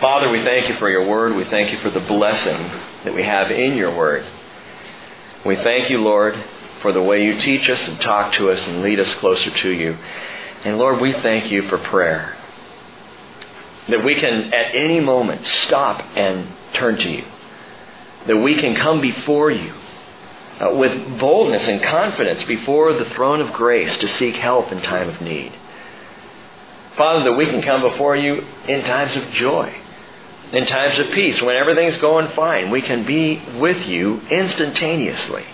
Father, we thank you for your word. We thank you for the blessing that we have in your word. We thank you, Lord, for the way you teach us and talk to us and lead us closer to you. And Lord, we thank you for prayer. That we can at any moment stop and turn to you. That we can come before you uh, with boldness and confidence before the throne of grace to seek help in time of need. Father, that we can come before you in times of joy, in times of peace, when everything's going fine. We can be with you instantaneously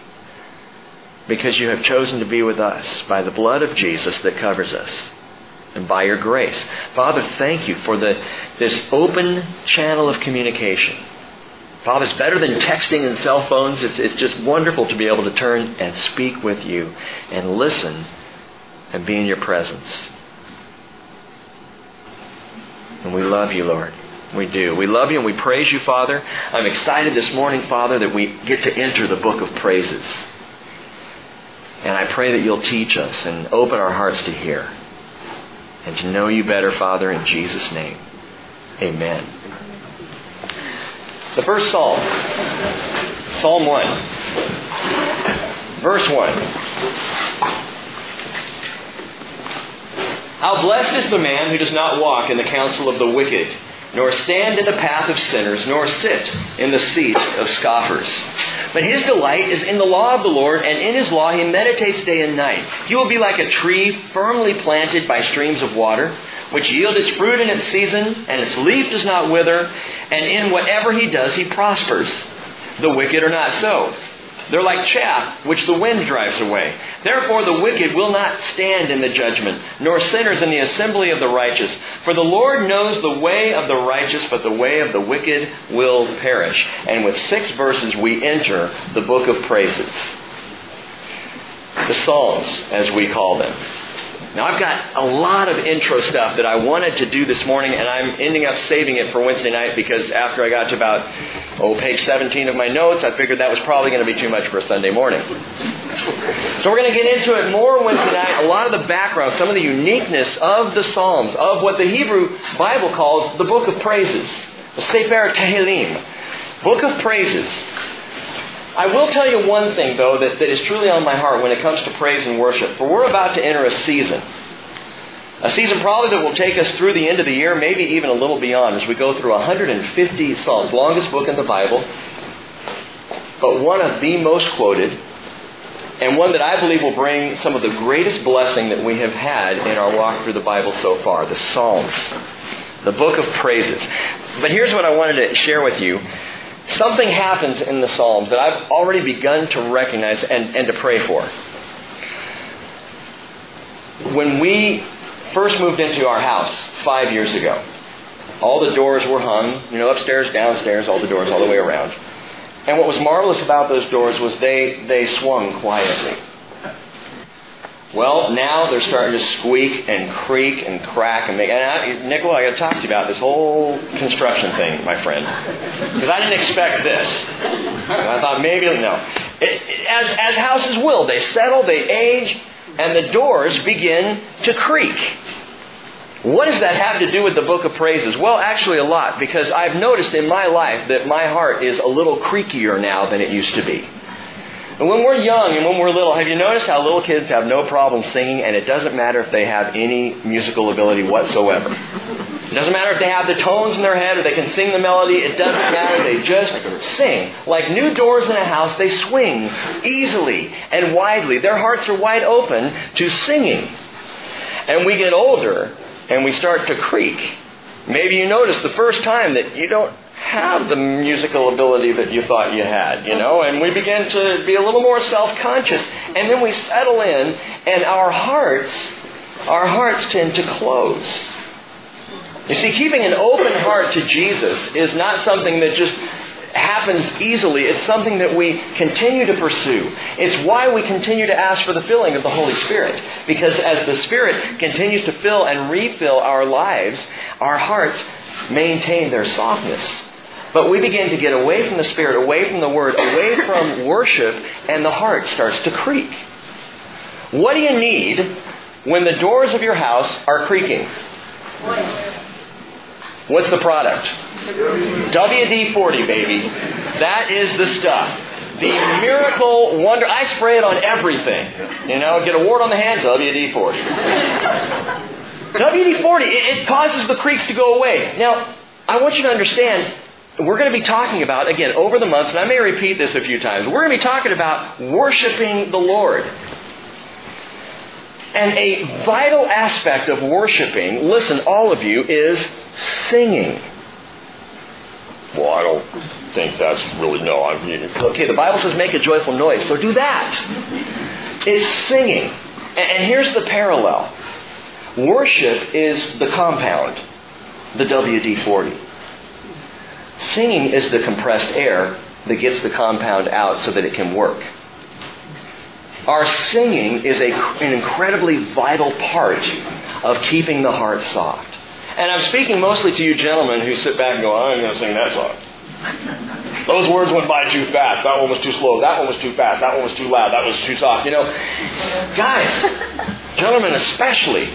because you have chosen to be with us by the blood of Jesus that covers us and by your grace. Father, thank you for the, this open channel of communication. Father, it's better than texting and cell phones. It's, it's just wonderful to be able to turn and speak with you and listen and be in your presence. And we love you, Lord. We do. We love you and we praise you, Father. I'm excited this morning, Father, that we get to enter the book of praises. And I pray that you'll teach us and open our hearts to hear and to know you better, Father, in Jesus' name. Amen. The first psalm, Psalm 1, verse 1. How blessed is the man who does not walk in the counsel of the wicked, nor stand in the path of sinners, nor sit in the seat of scoffers. But his delight is in the law of the Lord, and in his law he meditates day and night. He will be like a tree firmly planted by streams of water which yield its fruit in its season, and its leaf does not wither, and in whatever he does he prospers. The wicked are not so. They're like chaff which the wind drives away. Therefore the wicked will not stand in the judgment, nor sinners in the assembly of the righteous. For the Lord knows the way of the righteous, but the way of the wicked will perish. And with six verses we enter the book of praises. The Psalms, as we call them. Now, I've got a lot of intro stuff that I wanted to do this morning, and I'm ending up saving it for Wednesday night because after I got to about, oh, page 17 of my notes, I figured that was probably going to be too much for a Sunday morning. So we're going to get into it more Wednesday night. A lot of the background, some of the uniqueness of the Psalms, of what the Hebrew Bible calls the book of praises, the Sefer Tehillim, book of praises. I will tell you one thing, though, that, that is truly on my heart when it comes to praise and worship. For we're about to enter a season. A season probably that will take us through the end of the year, maybe even a little beyond, as we go through 150 Psalms, longest book in the Bible, but one of the most quoted, and one that I believe will bring some of the greatest blessing that we have had in our walk through the Bible so far, the Psalms, the book of praises. But here's what I wanted to share with you something happens in the Psalms that I've already begun to recognize and, and to pray for. When we first moved into our house five years ago, all the doors were hung, you know, upstairs, downstairs, all the doors all the way around. And what was marvelous about those doors was they, they swung quietly. Well, now they're starting to squeak and creak and crack and make. And I, Nicola, I got to talk to you about this whole construction thing, my friend, because I didn't expect this. I thought maybe no. It, as as houses will, they settle, they age, and the doors begin to creak. What does that have to do with the book of praises? Well, actually, a lot, because I've noticed in my life that my heart is a little creakier now than it used to be. And when we're young and when we're little, have you noticed how little kids have no problem singing and it doesn't matter if they have any musical ability whatsoever? It doesn't matter if they have the tones in their head or they can sing the melody. It doesn't matter. They just sing. Like new doors in a house, they swing easily and widely. Their hearts are wide open to singing. And we get older and we start to creak. Maybe you notice the first time that you don't have the musical ability that you thought you had, you know, and we begin to be a little more self-conscious, and then we settle in, and our hearts, our hearts tend to close. You see, keeping an open heart to Jesus is not something that just happens easily. It's something that we continue to pursue. It's why we continue to ask for the filling of the Holy Spirit. Because as the Spirit continues to fill and refill our lives, our hearts maintain their softness. But we begin to get away from the Spirit, away from the Word, away from worship, and the heart starts to creak. What do you need when the doors of your house are creaking? What's the product? WD 40, baby. That is the stuff. The miracle wonder. I spray it on everything. You know, get a wart on the hand, WD 40. WD 40, it causes the creaks to go away. Now, I want you to understand, we're going to be talking about, again, over the months, and I may repeat this a few times, we're going to be talking about worshiping the Lord. And a vital aspect of worshiping, listen, all of you, is singing. Well, I don't think that's really, no. I mean, okay, the Bible says make a joyful noise, so do that. It's singing. And here's the parallel worship is the compound, the WD 40. Singing is the compressed air that gets the compound out so that it can work. Our singing is a, an incredibly vital part of keeping the heart soft. And I'm speaking mostly to you gentlemen who sit back and go, I'm going to sing that song. Those words went by too fast. That one was too slow. That one was too fast. That one was too loud. That was too soft. You know, guys, gentlemen especially,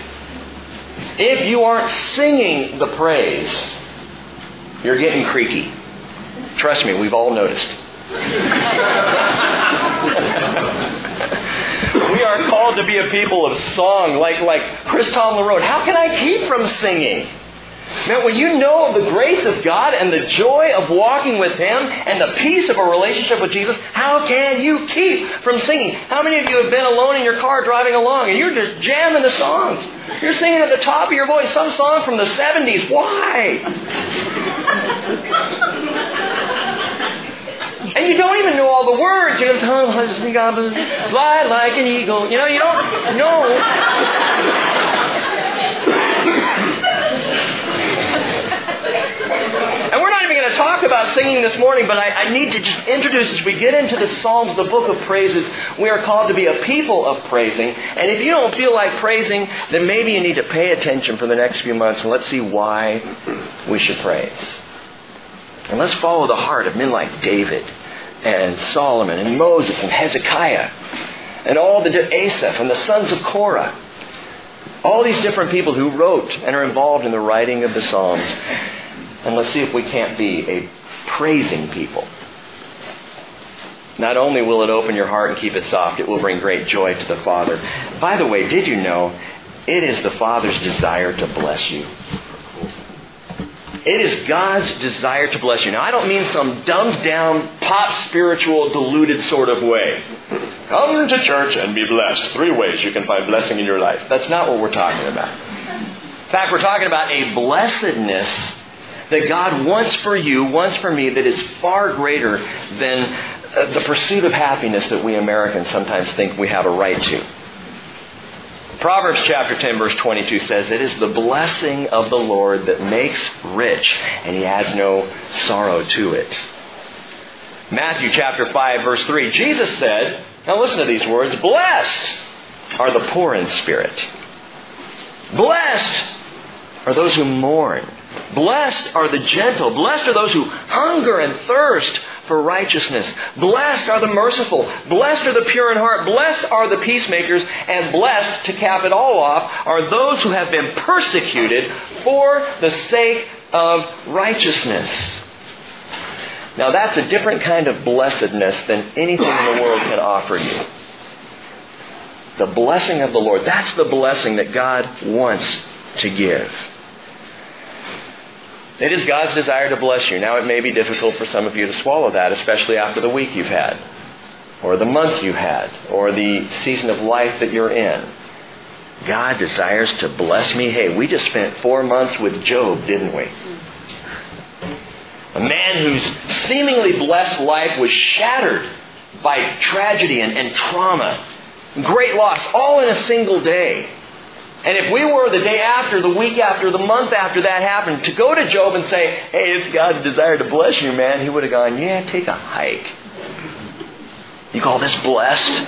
if you aren't singing the praise, you're getting creaky. Trust me, we've all noticed. we are called to be a people of song, like, like Chris Tomlin wrote. How can I keep from singing? Man, when you know the grace of God and the joy of walking with Him and the peace of a relationship with Jesus, how can you keep from singing? How many of you have been alone in your car driving along and you're just jamming the songs? You're singing at the top of your voice some song from the 70s. Why? And you don't even know all the words. You're just oh, fly like an eagle. You know, you don't know. And we're not even going to talk about singing this morning, but I, I, need to just introduce as we get into the Psalms, the book of praises, we are called to be a people of praising. And if you don't feel like praising, then maybe you need to pay attention for the next few months and let's see why we should praise. And let's follow the heart of men like David and Solomon and Moses and Hezekiah and all the Asaph and the sons of Korah. All these different people who wrote and are involved in the writing of the Psalms. And let's see if we can't be a praising people. Not only will it open your heart and keep it soft, it will bring great joy to the Father. By the way, did you know it is the Father's desire to bless you? It is God's desire to bless you. Now, I don't mean some dumbed down, pop spiritual, diluted sort of way. Come to church and be blessed. Three ways you can find blessing in your life. That's not what we're talking about. In fact, we're talking about a blessedness that God wants for you, wants for me, that is far greater than uh, the pursuit of happiness that we Americans sometimes think we have a right to. Proverbs chapter 10 verse 22 says, It is the blessing of the Lord that makes rich, and he has no sorrow to it. Matthew chapter 5 verse 3, Jesus said, now listen to these words, Blessed are the poor in spirit. Blessed are those who mourn. Blessed are the gentle. Blessed are those who hunger and thirst for righteousness. Blessed are the merciful. Blessed are the pure in heart. Blessed are the peacemakers. And blessed, to cap it all off, are those who have been persecuted for the sake of righteousness. Now, that's a different kind of blessedness than anything in the world can offer you. The blessing of the Lord, that's the blessing that God wants to give. It is God's desire to bless you. Now, it may be difficult for some of you to swallow that, especially after the week you've had, or the month you've had, or the season of life that you're in. God desires to bless me. Hey, we just spent four months with Job, didn't we? A man whose seemingly blessed life was shattered by tragedy and, and trauma, great loss, all in a single day. And if we were the day after, the week after, the month after that happened, to go to Job and say, hey, it's God's desire to bless you, man, he would have gone, yeah, take a hike. You call this blessed?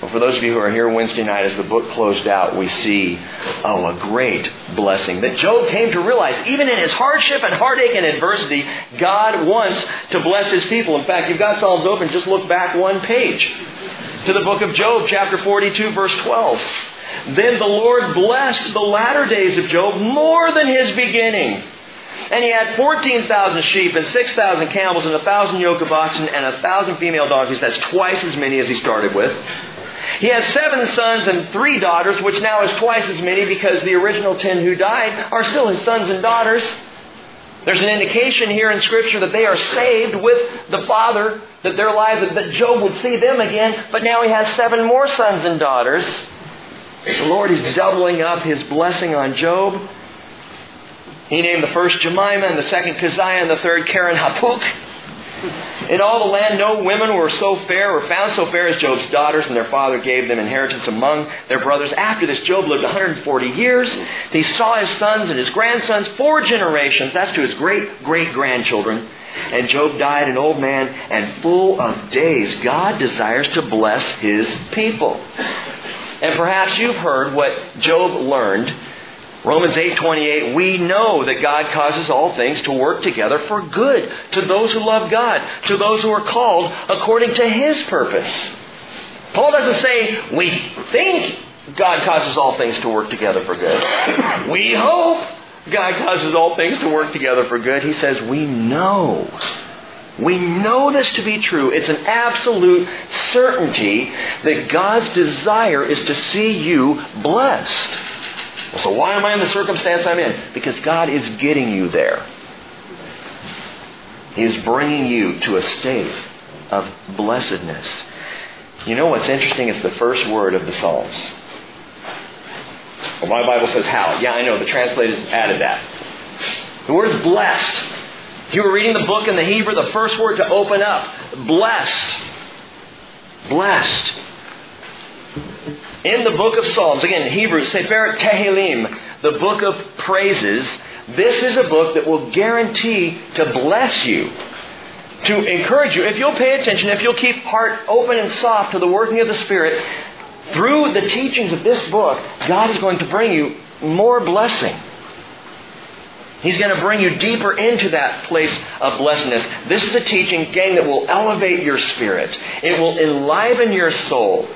Well, for those of you who are here Wednesday night, as the book closed out, we see, oh, a great blessing that Job came to realize. Even in his hardship and heartache and adversity, God wants to bless his people. In fact, you've got Psalms open, just look back one page to the book of Job, chapter 42, verse 12. Then the Lord blessed the latter days of Job more than his beginning. And he had 14,000 sheep and 6,000 camels and 1,000 yoke of oxen and 1,000 female donkeys. That's twice as many as he started with. He had seven sons and three daughters, which now is twice as many because the original ten who died are still his sons and daughters. There's an indication here in Scripture that they are saved with the Father, that their lives, that Job would see them again, but now he has seven more sons and daughters. The Lord is doubling up his blessing on Job. He named the first Jemima, and the second Keziah and the third Keren Happuch. In all the land, no women were so fair or found so fair as Job's daughters, and their father gave them inheritance among their brothers. After this, Job lived 140 years. He saw his sons and his grandsons, four generations. That's to his great great grandchildren. And Job died an old man and full of days. God desires to bless his people. And perhaps you've heard what Job learned Romans 8:28 we know that God causes all things to work together for good to those who love God, to those who are called according to his purpose. Paul doesn't say we think God causes all things to work together for good. we hope God causes all things to work together for good. He says we know. We know this to be true. It's an absolute certainty that God's desire is to see you blessed. So why am I in the circumstance I'm in? Because God is getting you there. He is bringing you to a state of blessedness. You know what's interesting is the first word of the Psalms. Well, my Bible says how. Yeah, I know. The translators added that. The word is blessed. If you were reading the book in the Hebrew, the first word to open up, blessed. Blessed in the book of Psalms, again, Hebrews, Sefer Tehillim, the book of praises, this is a book that will guarantee to bless you, to encourage you. If you'll pay attention, if you'll keep heart open and soft to the working of the Spirit, through the teachings of this book, God is going to bring you more blessing. He's going to bring you deeper into that place of blessedness. This is a teaching, gang, that will elevate your spirit. It will enliven your soul.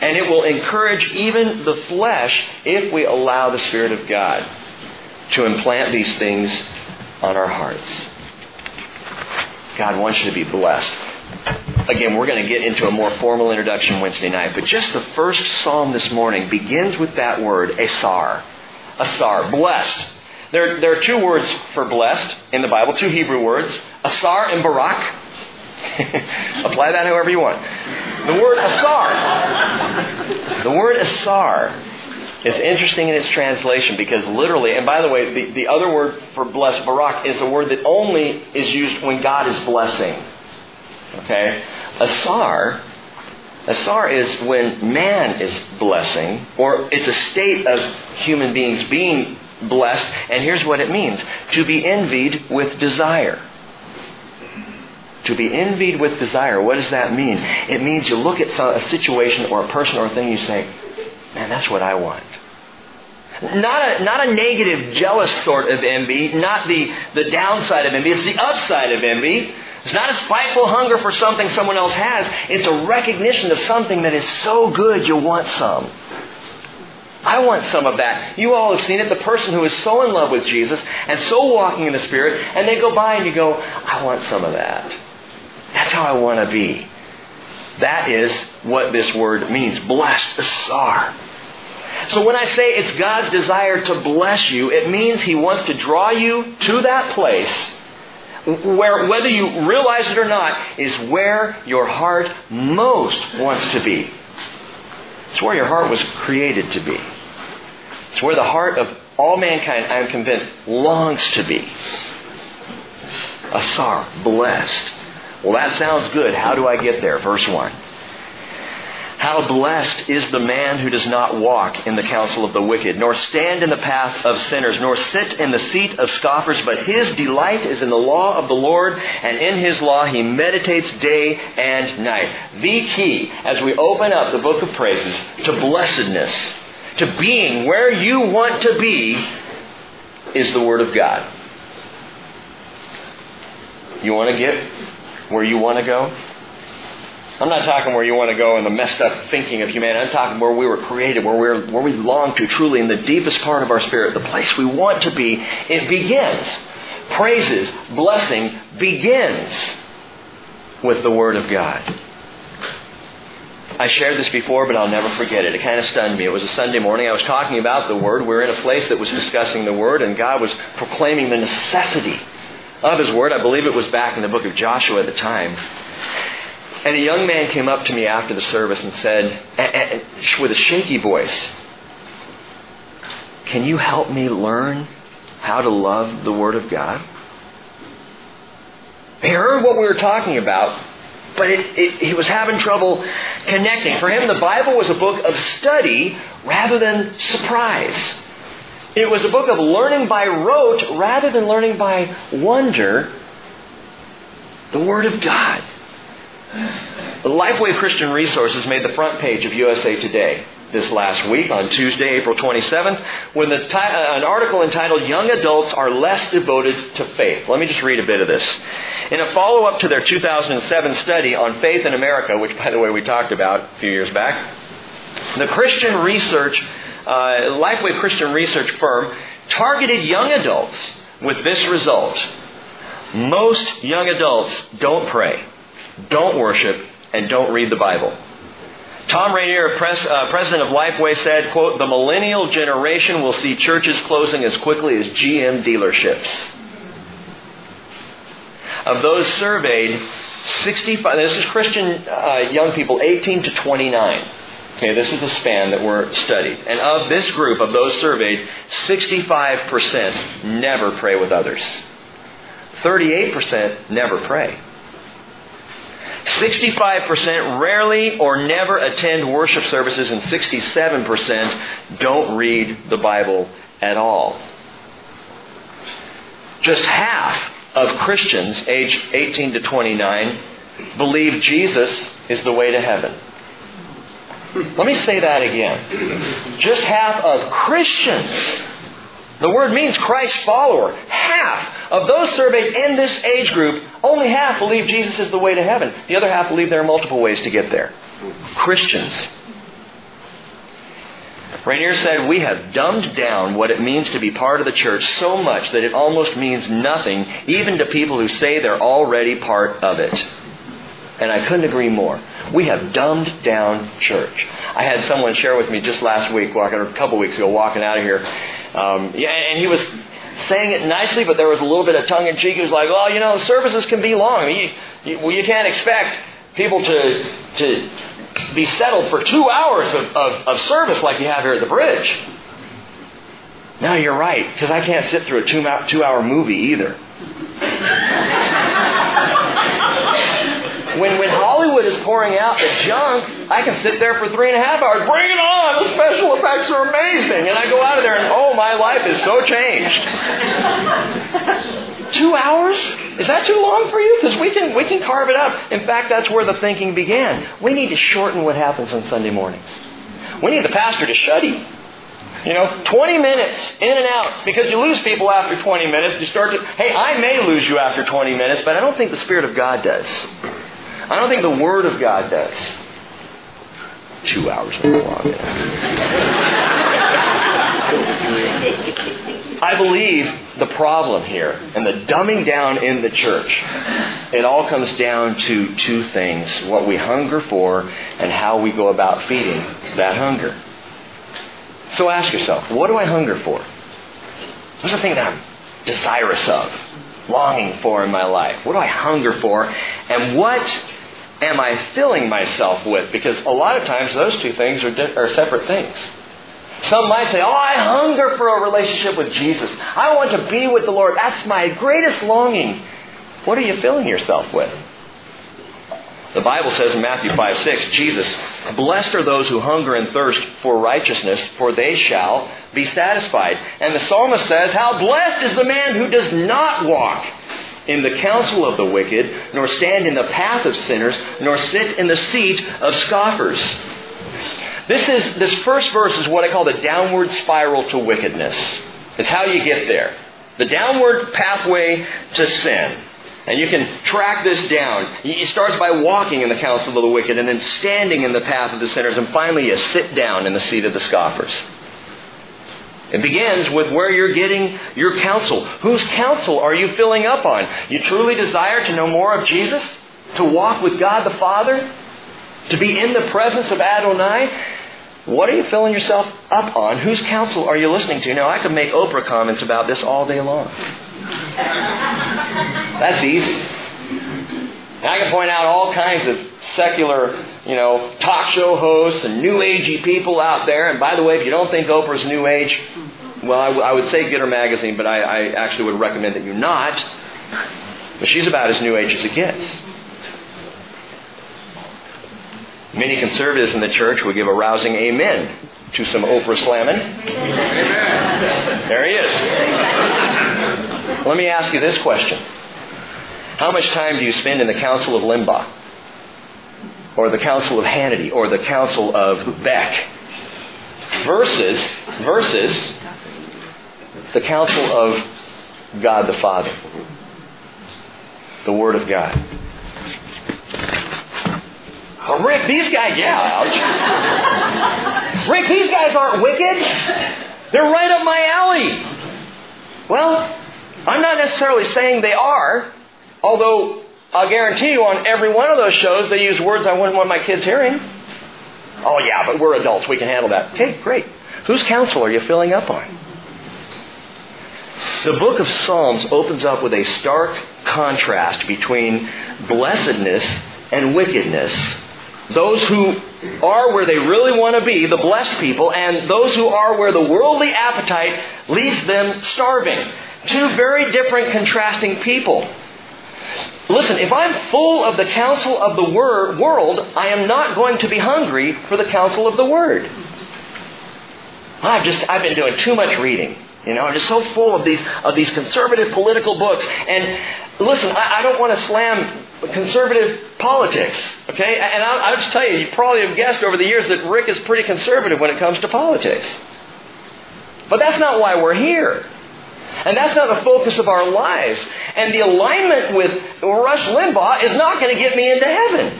And it will encourage even the flesh if we allow the Spirit of God to implant these things on our hearts. God wants you to be blessed. Again, we're going to get into a more formal introduction Wednesday night, but just the first psalm this morning begins with that word, asar. Asar, blessed. There, there are two words for blessed in the Bible, two Hebrew words, asar and barak. Apply that however you want. The word asar. The word asar is interesting in its translation because literally, and by the way, the, the other word for blessed, barak, is a word that only is used when God is blessing. Okay? Asar, asar is when man is blessing, or it's a state of human beings being blessed, and here's what it means to be envied with desire. To be envied with desire, what does that mean? It means you look at a situation or a person or a thing, you say, man, that's what I want. Not a, not a negative, jealous sort of envy, not the, the downside of envy. It's the upside of envy. It's not a spiteful hunger for something someone else has. It's a recognition of something that is so good you want some. I want some of that. You all have seen it. The person who is so in love with Jesus and so walking in the Spirit, and they go by and you go, I want some of that. That's how I want to be. That is what this word means. Blessed Asar. So when I say it's God's desire to bless you, it means He wants to draw you to that place where, whether you realize it or not, is where your heart most wants to be. It's where your heart was created to be. It's where the heart of all mankind, I am convinced, longs to be. Asar, blessed. Well, that sounds good. How do I get there? Verse 1. How blessed is the man who does not walk in the counsel of the wicked, nor stand in the path of sinners, nor sit in the seat of scoffers, but his delight is in the law of the Lord, and in his law he meditates day and night. The key, as we open up the book of praises, to blessedness, to being where you want to be, is the Word of God. You want to get where you want to go? I'm not talking where you want to go in the messed up thinking of humanity. I'm talking where we were created, where, we're, where we long to truly in the deepest part of our spirit, the place we want to be. It begins. Praises, blessing begins with the Word of God. I shared this before, but I'll never forget it. It kind of stunned me. It was a Sunday morning. I was talking about the Word. We were in a place that was discussing the Word, and God was proclaiming the necessity of His Word. I believe it was back in the book of Joshua at the time. And a young man came up to me after the service and said, with a shaky voice, Can you help me learn how to love the Word of God? He heard what we were talking about, but it, it, he was having trouble connecting. For him, the Bible was a book of study rather than surprise. It was a book of learning by rote rather than learning by wonder. The Word of God. The Lifeway Christian Resources made the front page of USA Today this last week on Tuesday, April 27th, with uh, an article entitled Young Adults Are Less Devoted to Faith. Let me just read a bit of this. In a follow up to their 2007 study on faith in America, which, by the way, we talked about a few years back, the Christian Research, Lifeway Christian Research firm targeted young adults with this result. Most young adults don't pray, don't worship, and don't read the Bible. Thom Rainer, pres, uh, president of Lifeway, said, quote, the millennial generation will see churches closing as quickly as GM dealerships. Of those surveyed, 65, this is Christian uh, young people, 18 to 29. Okay, this is the span that were studied. And of this group, of those surveyed, 65% never pray with others. 38% never pray. 65% rarely or never attend worship services, and 67% don't read the Bible at all. Just half of Christians aged 18 to 29 believe Jesus is the way to heaven. Let me say that again. Just half of Christians the word means Christ follower. Half of those surveyed in this age group, only half believe Jesus is the way to heaven. The other half believe there are multiple ways to get there. Christians. Rainer said, We have dumbed down what it means to be part of the church so much that it almost means nothing, even to people who say they're already part of it. And I couldn't agree more. We have dumbed down church. I had someone share with me just last week, walking a couple weeks ago, walking out of here. Um, yeah, and he was saying it nicely, but there was a little bit of tongue in cheek. He was like, "Well, you know, services can be long. You, you, well, you can't expect people to to be settled for two hours of, of, of service like you have here at the bridge." No, you're right, because I can't sit through a two, two hour movie either. When, when Hollywood is pouring out the junk, I can sit there for three and a half hours. Bring it on! The special effects are amazing. And I go out of there and, oh, my life is so changed. Two hours? Is that too long for you? Because we can, we can carve it up. In fact, that's where the thinking began. We need to shorten what happens on Sunday mornings. We need the pastor to shut him. You know, 20 minutes in and out. Because you lose people after 20 minutes. You start to, hey, I may lose you after 20 minutes, but I don't think the Spirit of God does. I don't think the Word of God does. Two hours in the. I believe the problem here and the dumbing down in the church, it all comes down to two things what we hunger for and how we go about feeding that hunger. So ask yourself, what do I hunger for? What's the thing that I'm desirous of, longing for in my life? What do I hunger for? And what am I filling myself with? Because a lot of times those two things are, di- are separate things. Some might say, Oh, I hunger for a relationship with Jesus. I want to be with the Lord. That's my greatest longing. What are you filling yourself with? The Bible says in Matthew 5 6, Jesus, blessed are those who hunger and thirst for righteousness, for they shall be satisfied. And the psalmist says, How blessed is the man who does not walk in the counsel of the wicked, nor stand in the path of sinners, nor sit in the seat of scoffers. This is this first verse is what I call the downward spiral to wickedness. It's how you get there. The downward pathway to sin. And you can track this down. He starts by walking in the counsel of the wicked and then standing in the path of the sinners. And finally, you sit down in the seat of the scoffers. It begins with where you're getting your counsel. Whose counsel are you filling up on? You truly desire to know more of Jesus? To walk with God the Father? To be in the presence of Adonai? What are you filling yourself up on? Whose counsel are you listening to? Now, I could make Oprah comments about this all day long. That's easy. And I can point out all kinds of secular, you know, talk show hosts and new agey people out there. And by the way, if you don't think Oprah's new age, well, I, w- I would say get her magazine, but I, I actually would recommend that you not. But she's about as new age as it gets. Many conservatives in the church would give a rousing amen to some Oprah slamming. Amen. There he is. Let me ask you this question. How much time do you spend in the counsel of Limbaugh? Or the counsel of Hannity? Or the counsel of Beck? Versus, versus the Counsel of God the Father. The Word of God. Well, Rick, these guys, yeah. Rick, these guys aren't wicked. They're right up my alley. Well, I'm not necessarily saying they are, although I'll guarantee you on every one of those shows they use words I wouldn't want my kids hearing. Oh, yeah, but we're adults. We can handle that. Okay, great. Whose counsel are you filling up on? The book of Psalms opens up with a stark contrast between blessedness and wickedness. Those who are where they really want to be, the blessed people, and those who are where the worldly appetite leaves them starving. Two very different, contrasting people. Listen, if I'm full of the counsel of the word, world, I am not going to be hungry for the counsel of the Word. I've just I've been doing too much reading. You know, I'm just so full of these of these conservative political books. And listen, I, I don't want to slam conservative politics. Okay, and I'll, I'll just tell you, you probably have guessed over the years that Rick is pretty conservative when it comes to politics. But that's not why we're here. And that's not the focus of our lives. And the alignment with Rush Limbaugh is not going to get me into heaven.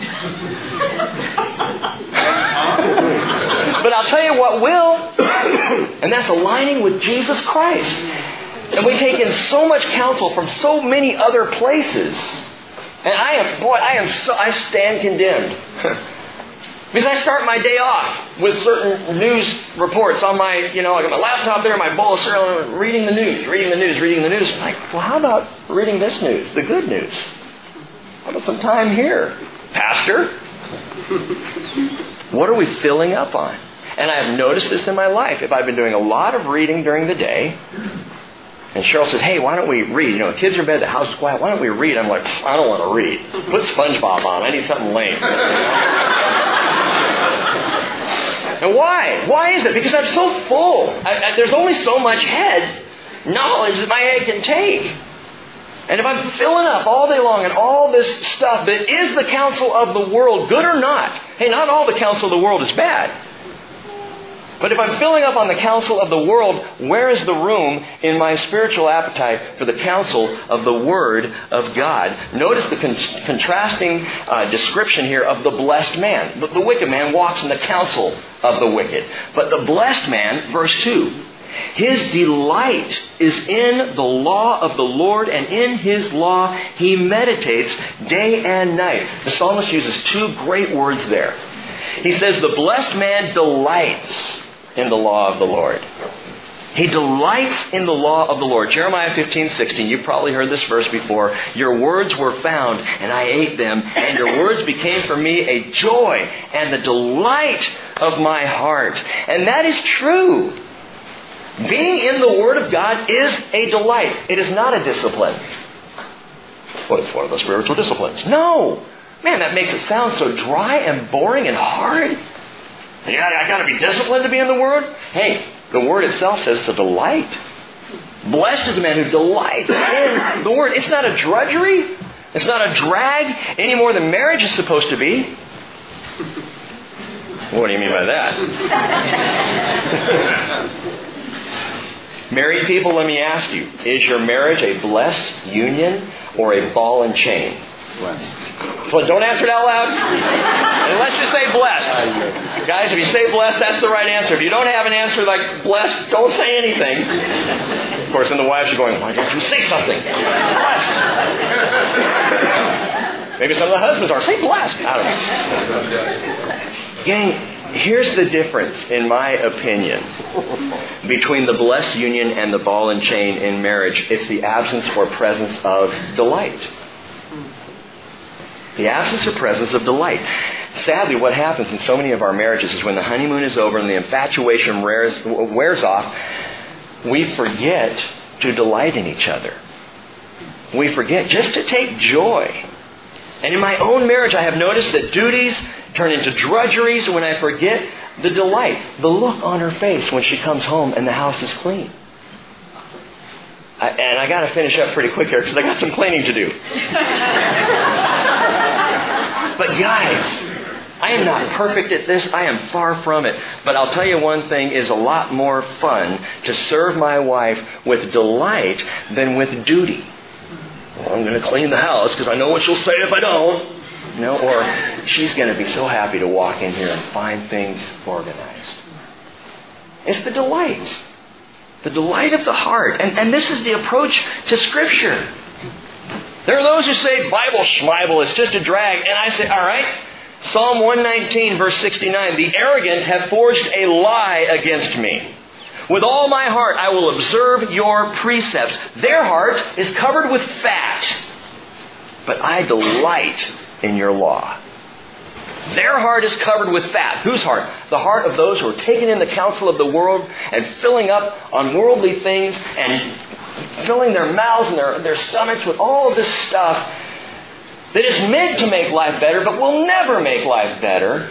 but I'll tell you what will, and that's aligning with Jesus Christ. And we take in so much counsel from so many other places. And I am, boy, I am so, I stand condemned. Because I start my day off with certain news reports on my, you know, I got my laptop there, my bowl of cereal, reading the news, reading the news, reading the news. I'm like, well, how about reading this news, the good news? How about some time here? Pastor? what are we filling up on? And I have noticed this in my life. If I've been doing a lot of reading during the day, and Cheryl says, hey, why don't we read? You know, the kids are in bed, the house is quiet. Why don't we read? I'm like, I don't want to read. Put SpongeBob on. I need something lame. And why? Why is it? Because I'm so full. I, I, there's only so much head knowledge that my head can take. And if I'm filling up all day long and all this stuff that is the counsel of the world, good or not, hey, not all the counsel of the world is bad. But if I'm filling up on the counsel of the world, where is the room in my spiritual appetite for the counsel of the Word of God? Notice the con- contrasting uh, description here of the blessed man. The, the wicked man walks in the counsel of the wicked. But the blessed man, verse 2, his delight is in the law of the Lord, and in his law he meditates day and night. The psalmist uses two great words there. He says, The blessed man delights in the law of the Lord. He delights in the law of the Lord. Jeremiah 15, 16. You've probably heard this verse before. Your words were found, and I ate them, and your words became for me a joy and the delight of my heart. And that is true. Being in the Word of God is a delight. It is not a discipline. Well, it's one of the spiritual disciplines. No. Man, that makes it sound so dry and boring and hard. Yeah, I got to be disciplined to be in the Word. Hey, the Word itself says a delight. Blessed is the man who delights in the Word. It's not a drudgery. It's not a drag any more than marriage is supposed to be. What do you mean by that? Married people, let me ask you, is your marriage a blessed union or a ball and chain? Blessed. So don't answer it out loud. And let's just say blessed. Guys, if you say blessed, that's the right answer. If you don't have an answer like blessed, don't say anything. Of course, then the wives are going, why don't you say something? Blessed. Maybe some of the husbands are. Say blessed. I don't know. Gang, here's the difference, in my opinion, between the blessed union and the ball and chain in marriage. It's the absence or presence of delight. The absence or presence of delight. Sadly, what happens in so many of our marriages is when the honeymoon is over and the infatuation wears, wears off, we forget to delight in each other. We forget just to take joy. And in my own marriage, I have noticed that duties turn into drudgeries when I forget the delight, the look on her face when she comes home and the house is clean. I, and I got to finish up pretty quick here because I got some cleaning to do. But guys, I am not perfect at this. I am far from it. But I'll tell you one thing is a lot more fun to serve my wife with delight than with duty. Well, I'm going to clean the house because I know what she'll say if I don't. You know, or she's going to be so happy to walk in here and find things organized. It's the delight. The delight of the heart. And, and this is the approach to Scripture. There are those who say Bible schmibel is just a drag. And I say, all right, Psalm 119, verse 69 The arrogant have forged a lie against me. With all my heart I will observe your precepts. Their heart is covered with fat, but I delight in your law. Their heart is covered with fat. Whose heart? The heart of those who are taking in the counsel of the world and filling up on worldly things and filling their mouths and their, their stomachs with all this stuff that is meant to make life better but will never make life better.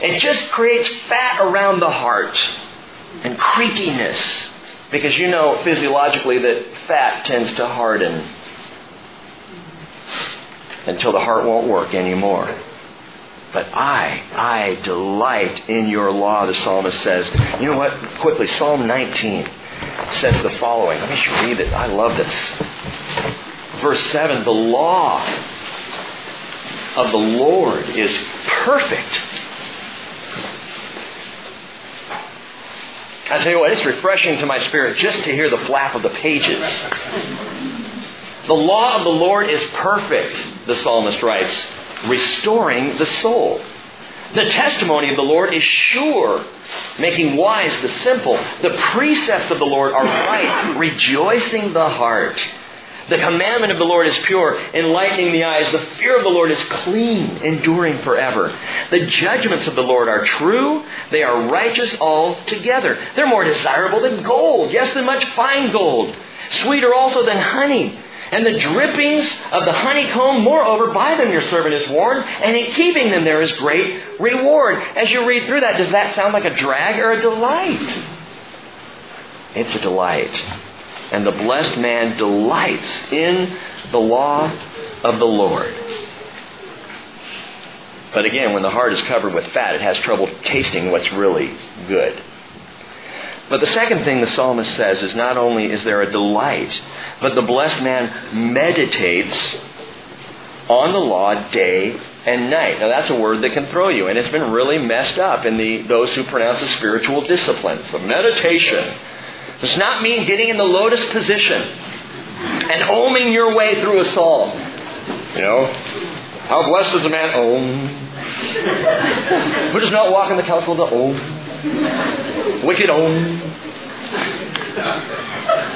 It just creates fat around the heart and creakiness. Because you know physiologically that fat tends to harden until the heart won't work anymore. But I, I delight in your law, the psalmist says. You know what? Quickly, Psalm 19 says the following. Let me just read it. I love this. Verse 7 The law of the Lord is perfect. I tell you what, it's refreshing to my spirit just to hear the flap of the pages. The law of the Lord is perfect, the psalmist writes, restoring the soul. The testimony of the Lord is sure, making wise the simple. The precepts of the Lord are right, rejoicing the heart. The commandment of the Lord is pure, enlightening the eyes. The fear of the Lord is clean, enduring forever. The judgments of the Lord are true. They are righteous altogether. They're more desirable than gold, yes, than much fine gold. Sweeter also than honey. And the drippings of the honeycomb, moreover, by them your servant is warned, and in keeping them there is great reward. As you read through that, does that sound like a drag or a delight? It's a delight. And the blessed man delights in the law of the Lord. But again, when the heart is covered with fat, it has trouble tasting what's really good. But the second thing the psalmist says is not only is there a delight, but the blessed man meditates on the law day and night. Now that's a word that can throw you, and it's been really messed up in the those who pronounce the spiritual disciplines. The meditation does not mean getting in the lotus position and oming your way through a psalm. You know, how blessed is the man om who does not walk in the counsel of the om, wicked om.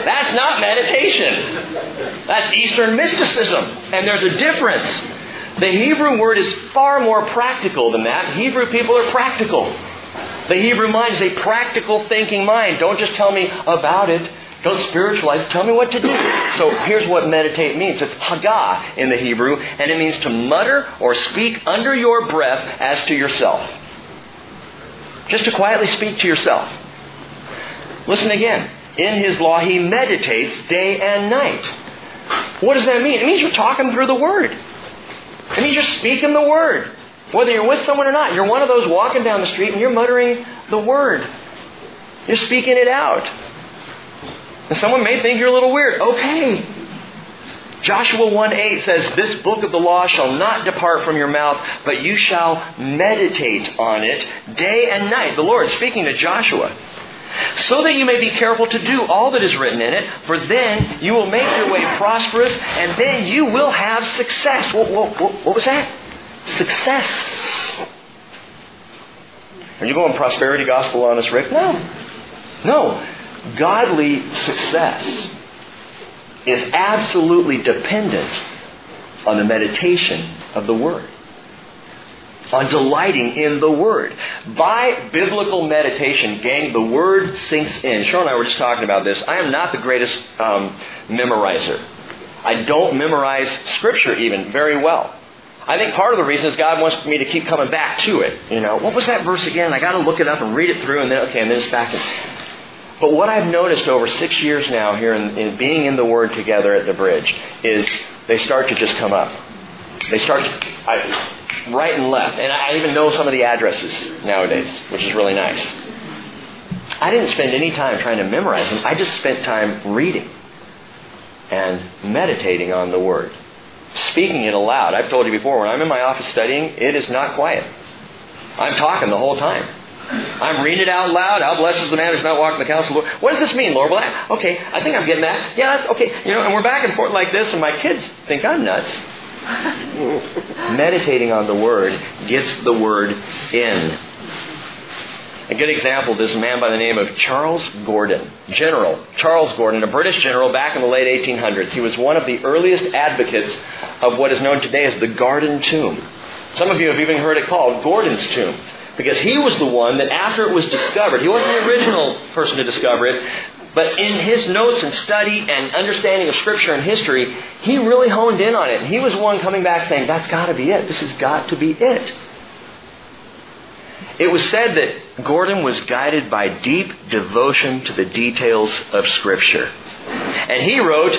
That's not meditation. That's Eastern mysticism. And there's a difference. The Hebrew word is far more practical than that. Hebrew people are practical. The Hebrew mind is a practical thinking mind. Don't just tell me about it. Don't spiritualize. Tell me what to do. So here's what meditate means. It's hagah in the Hebrew, and it means to mutter or speak under your breath as to yourself. Just to quietly speak to yourself. Listen again. In his law, he meditates day and night. What does that mean? It means you're talking through the Word. It means you're speaking the Word. Whether you're with someone or not, you're one of those walking down the street and you're muttering the Word. You're speaking it out. And someone may think you're a little weird. Okay. Joshua 1 8 says, This book of the law shall not depart from your mouth, but you shall meditate on it day and night. The Lord speaking to Joshua. So that you may be careful to do all that is written in it, for then you will make your way prosperous, and then you will have success. What, what, what, what was that? Success. Are you going prosperity gospel on us, Rick? No. No. Godly success is absolutely dependent on the meditation of the Word. On delighting in the Word. By biblical meditation, gang, the Word sinks in. Sean and I were just talking about this. I am not the greatest um, memorizer. I don't memorize Scripture even very well. I think part of the reason is God wants me to keep coming back to it. You know, what was that verse again? I got to look it up and read it through, and then okay, and then it's back. But what I've noticed over six years now here in, in being in the Word together at the bridge is they start to just come up. They start to, I, right and left, and I even know some of the addresses nowadays, which is really nice. I didn't spend any time trying to memorize them. I just spent time reading and meditating on the Word speaking it aloud. I've told you before, when I'm in my office studying, it is not quiet. I'm talking the whole time. I'm reading it out loud. How blessed is the man who's not walking the counsel of the Lord. What does this mean, Lord? Well, I, okay, I think I'm getting that. Yeah, that's okay. You know, and we're back and forth like this, and my kids think I'm nuts. Meditating on the Word gets the Word in. A good example of this a man by the name of Charles Gordon, General Charles Gordon, a British general back in the late 1800s. He was one of the earliest advocates of what is known today as the Garden Tomb. Some of you have even heard it called Gordon's Tomb because he was the one that after it was discovered, he wasn't the original person to discover it, but in his notes and study and understanding of Scripture and history, he really honed in on it. He was one coming back saying, that's got to be it. This has got to be it. It was said that Gordon was guided by deep devotion to the details of Scripture. And he wrote,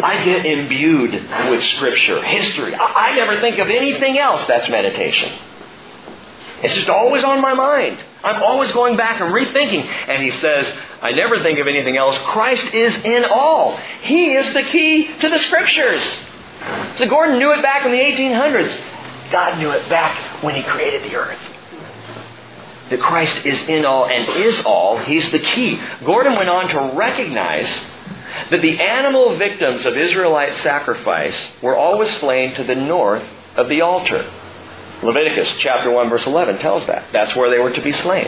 I get imbued with Scripture, history. I, never think of anything else. That's meditation. It's just always on my mind. I'm always going back and rethinking. And he says, I never think of anything else. Christ is in all. He is the key to the Scriptures. So Gordon knew it back in the 1800s. God knew it back when he created the earth that Christ is in all and is all. He's the key. Gordon went on to recognize that the animal victims of Israelite sacrifice were always slain to the north of the altar. Leviticus chapter 1 verse 11 tells that. That's where they were to be slain.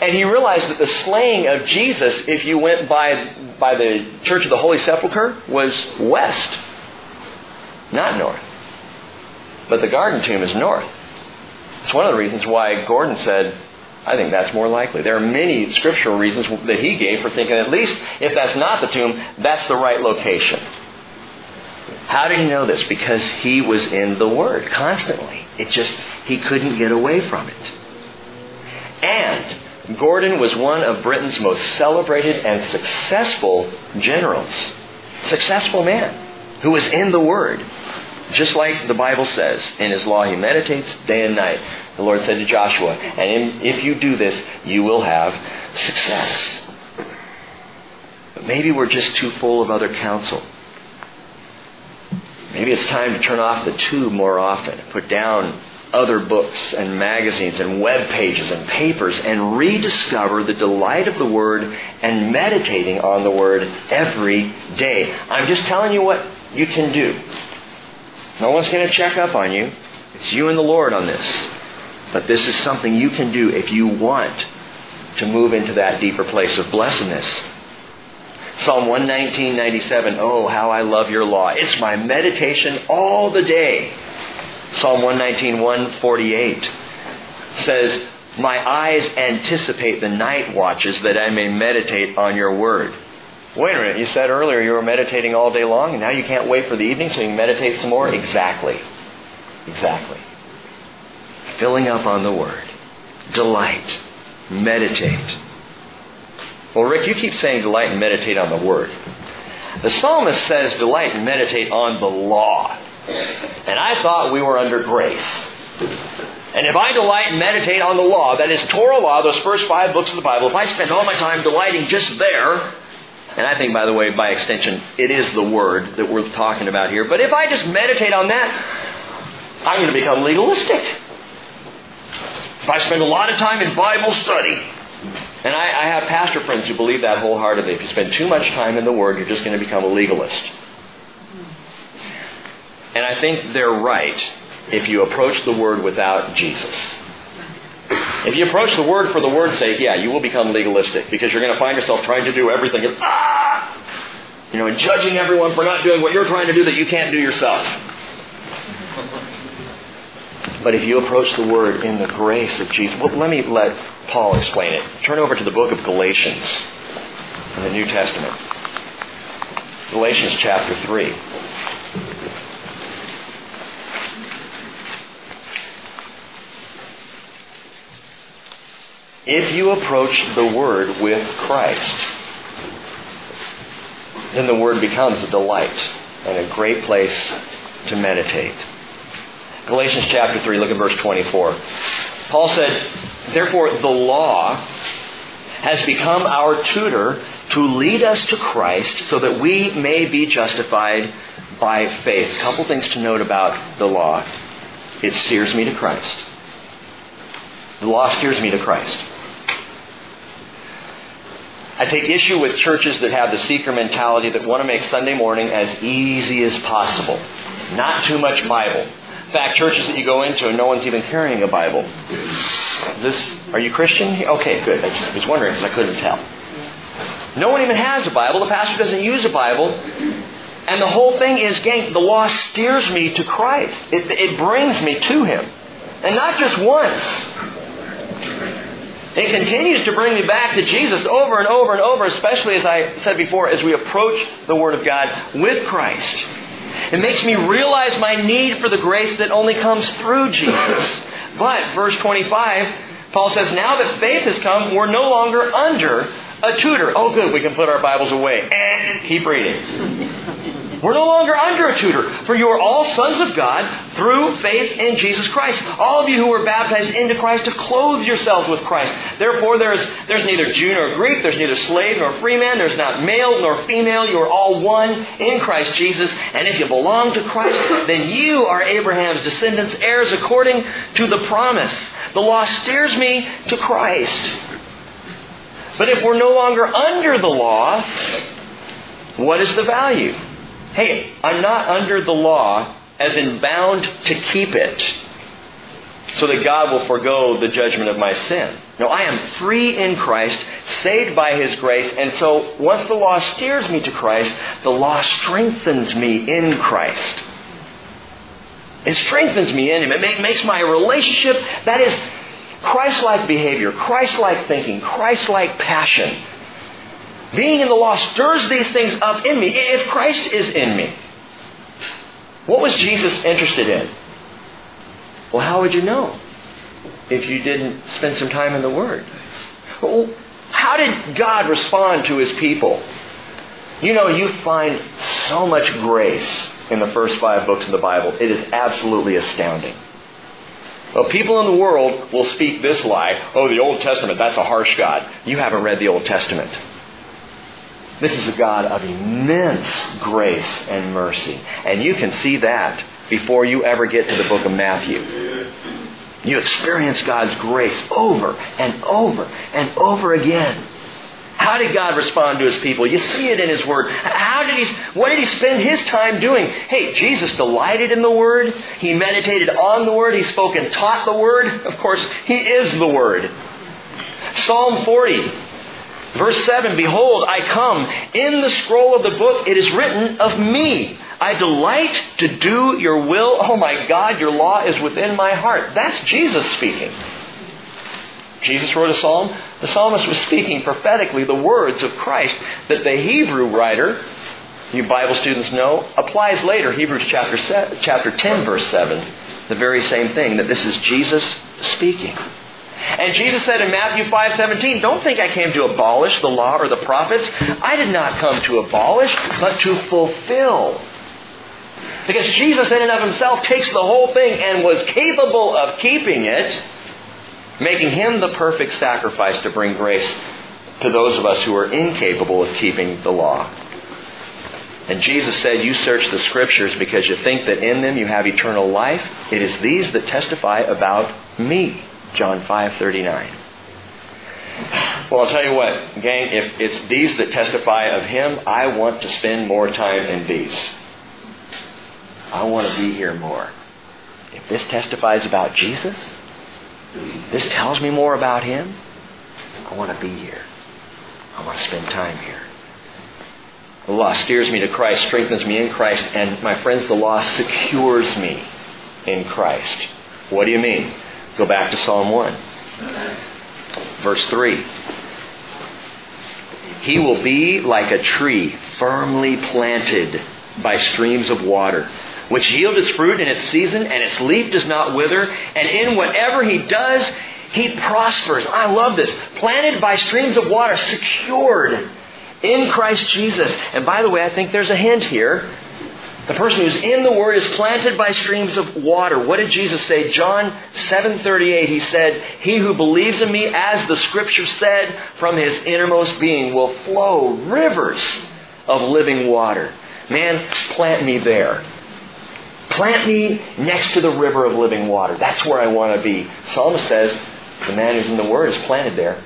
And he realized that the slaying of Jesus, if you went by, by the Church of the Holy Sepulchre, was west, not north. But the garden tomb is north. It's one of the reasons why Gordon said, I think that's more likely. There are many scriptural reasons that he gave for thinking at least if that's not the tomb, that's the right location. How did he know this? Because he was in the Word constantly. It just, he couldn't get away from it. And Gordon was one of Britain's most celebrated and successful generals. Successful man who was in the Word. Just like the Bible says, in His law He meditates day and night. The Lord said to Joshua, and if you do this, you will have success. But maybe we're just too full of other counsel. Maybe it's time to turn off the tube more often, put down other books and magazines and web pages and papers and rediscover the delight of the Word and meditating on the Word every day. I'm just telling you what you can do. No one's going to check up on you. It's you and the Lord on this. But this is something you can do if you want to move into that deeper place of blessedness. Psalm 119.97, Oh, how I love your law. It's my meditation all the day. Psalm 119.148 says, My eyes anticipate the night watches that I may meditate on your word. Wait a minute, you said earlier you were meditating all day long, and now you can't wait for the evening so you can meditate some more? Exactly. Exactly. Filling up on the Word. Delight. Meditate. Well, Rick, you keep saying delight and meditate on the Word. The psalmist says delight and meditate on the law. And I thought we were under grace. And if I delight and meditate on the law, that is Torah law, those first five books of the Bible, if I spend all my time delighting just there, And I think, by the way, by extension, it is the Word that we're talking about here. But if I just meditate on that, I'm going to become legalistic. If I spend a lot of time in Bible study, and I, I have pastor friends who believe that wholeheartedly. If you spend too much time in the Word, you're just going to become a legalist. And I think they're right if you approach the Word without Jesus. If you approach the Word for the Word's sake, yeah, you will become legalistic because you're going to find yourself trying to do everything. And, ah! You know, and judging everyone for not doing what you're trying to do that you can't do yourself. But if you approach the Word in the grace of Jesus, well, let me let Paul explain it. Turn over to the book of Galatians in the New Testament. Galatians chapter 3. If you approach the Word with Christ, then the Word becomes a delight and a great place to meditate. Galatians chapter 3, look at verse 24. Paul said, Therefore, the law has become our tutor to lead us to Christ so that we may be justified by faith. A couple things to note about the law. It steers me to Christ. The law steers me to Christ. I take issue with churches that have the seeker mentality that want to make Sunday morning as easy as possible. Not too much Bible. Fact, churches that you go into and no one's even carrying a Bible. This, are you Christian? Okay, good. I was wondering because I couldn't tell. No one even has a Bible. The pastor doesn't use a Bible. And the whole thing is, gang, the law steers me to Christ. It, it brings me to Him. And not just once. It continues to bring me back to Jesus over and over and over, especially as I said before, as we approach the Word of God with Christ. It makes me realize my need for the grace that only comes through Jesus. But, verse 25, Paul says, now that faith has come, we're no longer under a tutor. Oh, good, we can put our Bibles away. And keep reading. We're no longer under a tutor, for you are all sons of God through faith in Jesus Christ. All of you who were baptized into Christ have clothed yourselves with Christ. Therefore, there's, there's neither Jew nor Greek, there's neither slave nor free man, there's not male nor female. You are all one in Christ Jesus. And if you belong to Christ, then you are Abraham's descendants, heirs according to the promise. The law steers me to Christ. But if we're no longer under the law, what is the value? Hey, I'm not under the law as in bound to keep it so that God will forego the judgment of my sin. No, I am free in Christ, saved by His grace, and so once the law steers me to Christ, the law strengthens me in Christ. It strengthens me in Him. It makes my relationship, that is, Christ like behavior, Christ like thinking, Christ like passion. Being in the law stirs these things up in me. If Christ is in me, what was Jesus interested in? Well, how would you know if you didn't spend some time in the Word? Well, how did God respond to His people? You know, you find so much grace in the first five books of the Bible. It is absolutely astounding. Well, people in the world will speak this lie oh, the Old Testament, that's a harsh God. You haven't read the Old Testament. This is a God of immense grace and mercy. And you can see that before you ever get to the book of Matthew. You experience God's grace over and over and over again. How did God respond to his people? You see it in his word. How did he what did he spend his time doing? Hey, Jesus delighted in the word. He meditated on the word. He spoke and taught the word. Of course, he is the word. Psalm 40, verse 7 Behold, I come. In the scroll of the book it is written of me. I delight to do your will. Oh my God, your law is within my heart. That's Jesus speaking. Jesus wrote a psalm. The psalmist was speaking prophetically the words of Christ that the Hebrew writer, you Bible students know, applies later. Hebrews chapter, chapter 10, verse 7. The very same thing, that this is Jesus speaking. And Jesus said in Matthew 5:17, "Don't think I came to abolish the law or the prophets. I did not come to abolish, but to fulfill." Because Jesus in and of himself takes the whole thing and was capable of keeping it, making him the perfect sacrifice to bring grace to those of us who are incapable of keeping the law. And Jesus said, You search the scriptures because you think that in them you have eternal life. It is these that testify about me. John 5:39. Well, I'll tell you what, gang, if it's these that testify of Him, I want to spend more time in these. I want to be here more. If this testifies about Jesus, this tells me more about Him, I want to be here. I want to spend time here. The law steers me to Christ, strengthens me in Christ, and my friends, the law secures me in Christ. What do you mean? Go back to Psalm 1. Verse 3. He will be like a tree firmly planted by streams of water, which yield its fruit in its season, and its leaf does not wither, and in whatever he does, he prospers. I love this. Planted by streams of water, secured in Christ Jesus. And by the way, I think there's a hint here. The person who's in the Word is planted by streams of water. What did Jesus say? John 7:38. He said, "He who believes in me, as the Scripture said, from his innermost being will flow rivers of living water." Man, plant me there. Plant me next to the river of living water. That's where I want to be. Psalmist says, the man who's in the Word is planted there.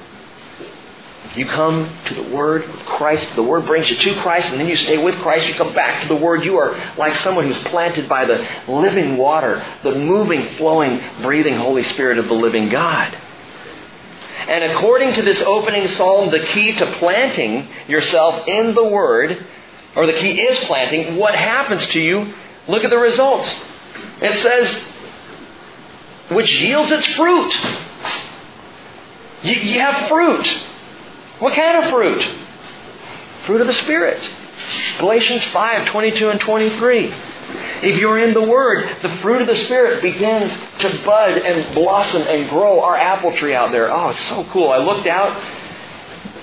You come to the Word of Christ. The Word brings you to Christ, and then you stay with Christ. You come back to the Word. You are like someone who's planted by the living water, the moving, flowing, breathing Holy Spirit of the living God. And according to this opening psalm, the key to planting yourself in the Word, or the key is planting, what happens to you? Look at the results. It says, which yields its fruit. You, you have fruit. What kind of fruit? Fruit of the Spirit. Galatians 5, 22 and 23. If you're in the Word, the fruit of the Spirit begins to bud and blossom and grow. Our apple tree out there. Oh, it's so cool. I looked out,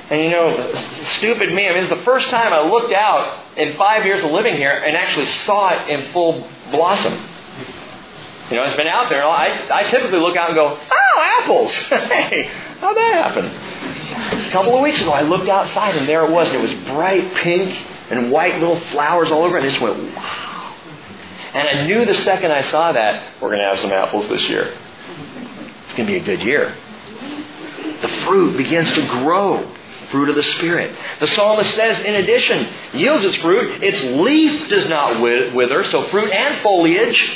and you know, stupid me. I mean, it's the first time I looked out in five years of living here and actually saw it in full blossom. You know, it's been out there. I, I typically look out and go, oh, apples. hey, how'd that happen? A couple of weeks ago, I looked outside and there it was. And it was bright pink and white little flowers all over. And I just went, wow. And I knew the second I saw that, we're going to have some apples this year. It's going to be a good year. The fruit begins to grow. Fruit of the Spirit. The psalmist says, in addition, yields its fruit. Its leaf does not wither. So fruit and foliage.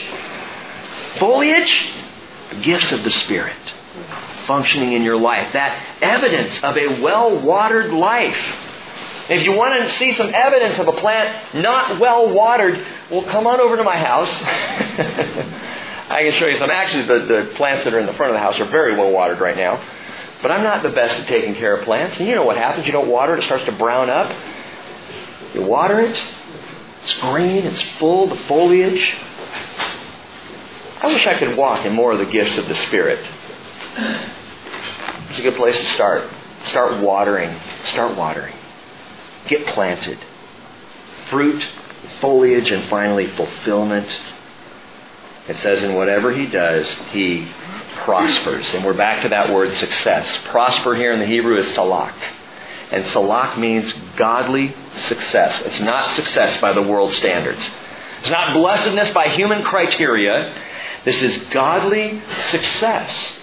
Foliage, gifts of the Spirit functioning in your life. That evidence of a well watered life. If you want to see some evidence of a plant not well watered, well, come on over to my house. I can show you some. Actually, the, the plants that are in the front of the house are very well watered right now. But I'm not the best at taking care of plants. And you know what happens? You don't water it, it starts to brown up. You water it, it's green, it's full, the foliage. I wish I could walk in more of the gifts of the Spirit. It's a good place to start. Start watering. Start watering. Get planted. Fruit, foliage, and finally fulfillment. It says, in whatever he does, he prospers. And we're back to that word success. Prosper here in the Hebrew is salak. And salak means godly success. It's not success by the world standards. It's not blessedness by human criteria. This is godly success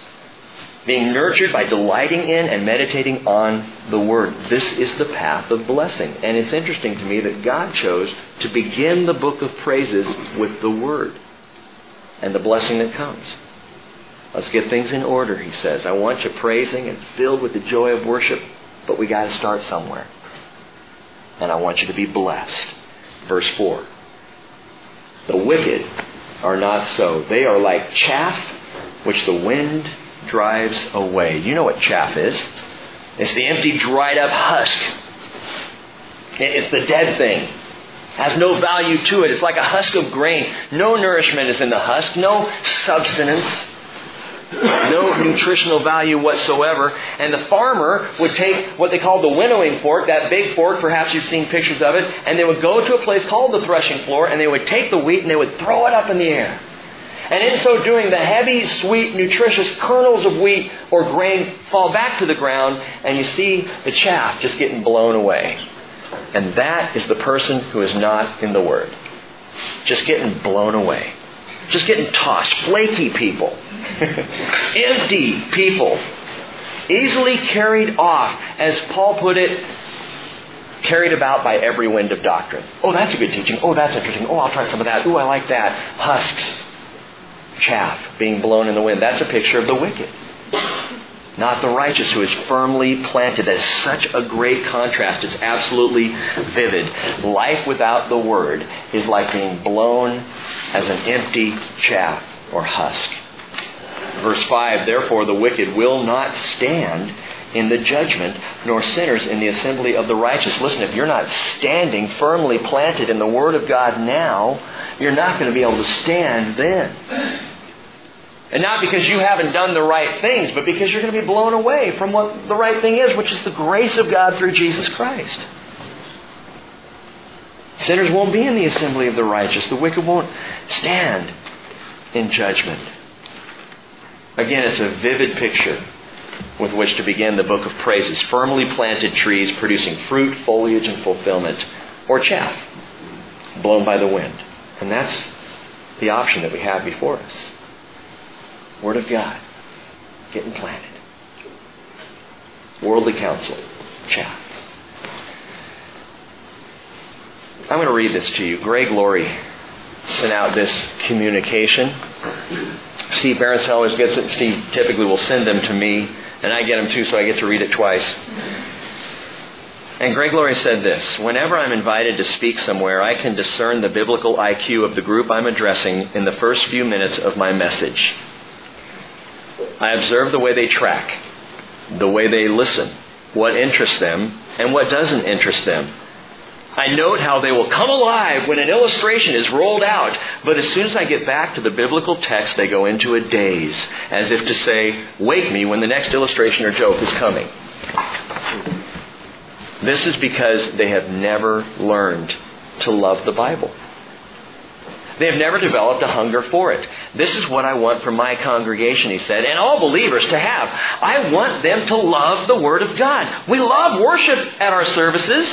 being nurtured by delighting in and meditating on the Word. This is the path of blessing. And it's interesting to me that God chose to begin the book of praises with the Word and the blessing that comes. Let's get things in order, he says. I want you praising and filled with the joy of worship, but we got to start somewhere. And I want you to be blessed. Verse 4. The wicked are not so. They are like chaff which the wind drives away. You know what chaff is? It's the empty, dried up husk. It's the dead thing. Has no value to it. It's like a husk of grain. No nourishment is in the husk, no substance, no nutritional value whatsoever. And the farmer would take what they call the winnowing fork, that big fork, perhaps you've seen pictures of it, and they would go to a place called the threshing floor, and they would take the wheat and they would throw it up in the air. And in so doing, the heavy, sweet, nutritious kernels of wheat or grain fall back to the ground, and you see the chaff just getting blown away. And that is the person who is not in the Word. Just getting blown away. Just getting tossed. Flaky people. Empty people. Easily carried off, as Paul put it, carried about by every wind of doctrine. Oh, that's a good teaching. Oh, that's interesting. Oh, I'll try some of that. Oh, I like that. Husks, chaff being blown in the wind. That's a picture of the wicked. Not the righteous who is firmly planted. That is such a great contrast. It's absolutely vivid. Life without the Word is like being blown as an empty chaff or husk. Verse 5 Therefore, the wicked will not stand in the judgment, nor sinners in the assembly of the righteous. Listen, if you're not standing firmly planted in the Word of God now, you're not going to be able to stand then. And not because you haven't done the right things, but because you're going to be blown away from what the right thing is, which is the grace of God through Jesus Christ. Sinners won't be in the assembly of the righteous. The wicked won't stand in judgment. Again, it's a vivid picture with which to begin the book of praises. Firmly planted trees producing fruit, foliage, and fulfillment, or chaff blown by the wind. And that's the option that we have before us. Word of God, getting planted. Worldly counsel, chaff. I'm going to read this to you. Greg Laurie sent out this communication. Steve Barron always gets it. Steve typically will send them to me and I get them too, so I get to read it twice. And Greg Laurie said this Whenever I'm invited to speak somewhere, I can discern the biblical IQ of the group I'm addressing in the first few minutes of my message. I observe the way they track, the way they listen, what interests them, and what doesn't interest them. I note how they will come alive when an illustration is rolled out, but as soon as I get back to the biblical text, they go into a daze, as if to say, Wake me when the next illustration or joke is coming. This is because they have never learned to love the Bible. They have never developed a hunger for it. This is what I want for my congregation, he said, and all believers to have. I want them to love the Word of God. We love worship at our services.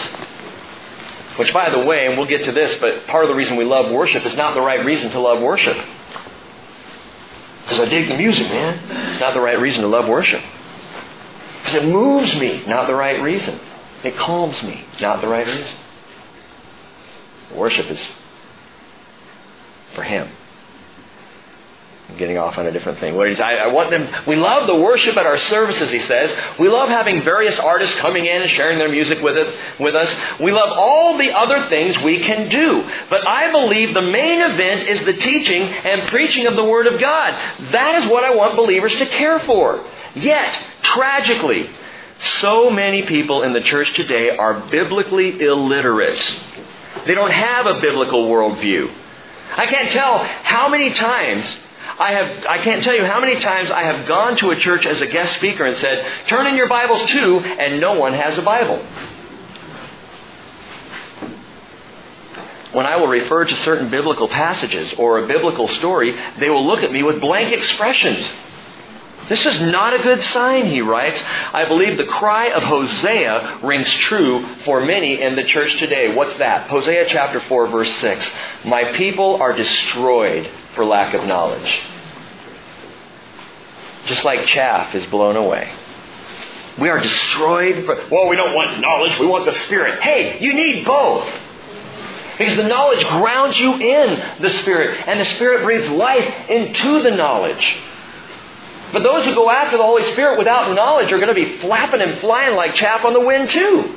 Which, by the way, and we'll get to this, but part of the reason we love worship is not the right reason to love worship. Because I dig the music, man. It's not the right reason to love worship. Because it moves me, not the right reason. It calms me, not the right reason. Worship is for Him. Getting off on a different thing. I, I want them. We love the worship at our services. He says we love having various artists coming in and sharing their music with it with us. We love all the other things we can do. But I believe the main event is the teaching and preaching of the Word of God. That is what I want believers to care for. Yet, tragically, so many people in the church today are biblically illiterate. They don't have a biblical worldview. I can't tell how many times I have I can't tell you how many times I have gone to a church as a guest speaker and said, "Turn in your Bibles too," and no one has a Bible. When I will refer to certain biblical passages or a biblical story, they will look at me with blank expressions. This is not a good sign, he writes. I believe the cry of Hosea rings true for many in the church today. What's that? Hosea chapter 4, verse 6. My people are destroyed for lack of knowledge. Just like chaff is blown away. We are destroyed for, well, we don't want knowledge, we want the Spirit. Hey, you need both. Because the knowledge grounds you in the Spirit, and the Spirit breathes life into the knowledge. But those who go after the Holy Spirit without knowledge are going to be flapping and flying like chaff on the wind, too.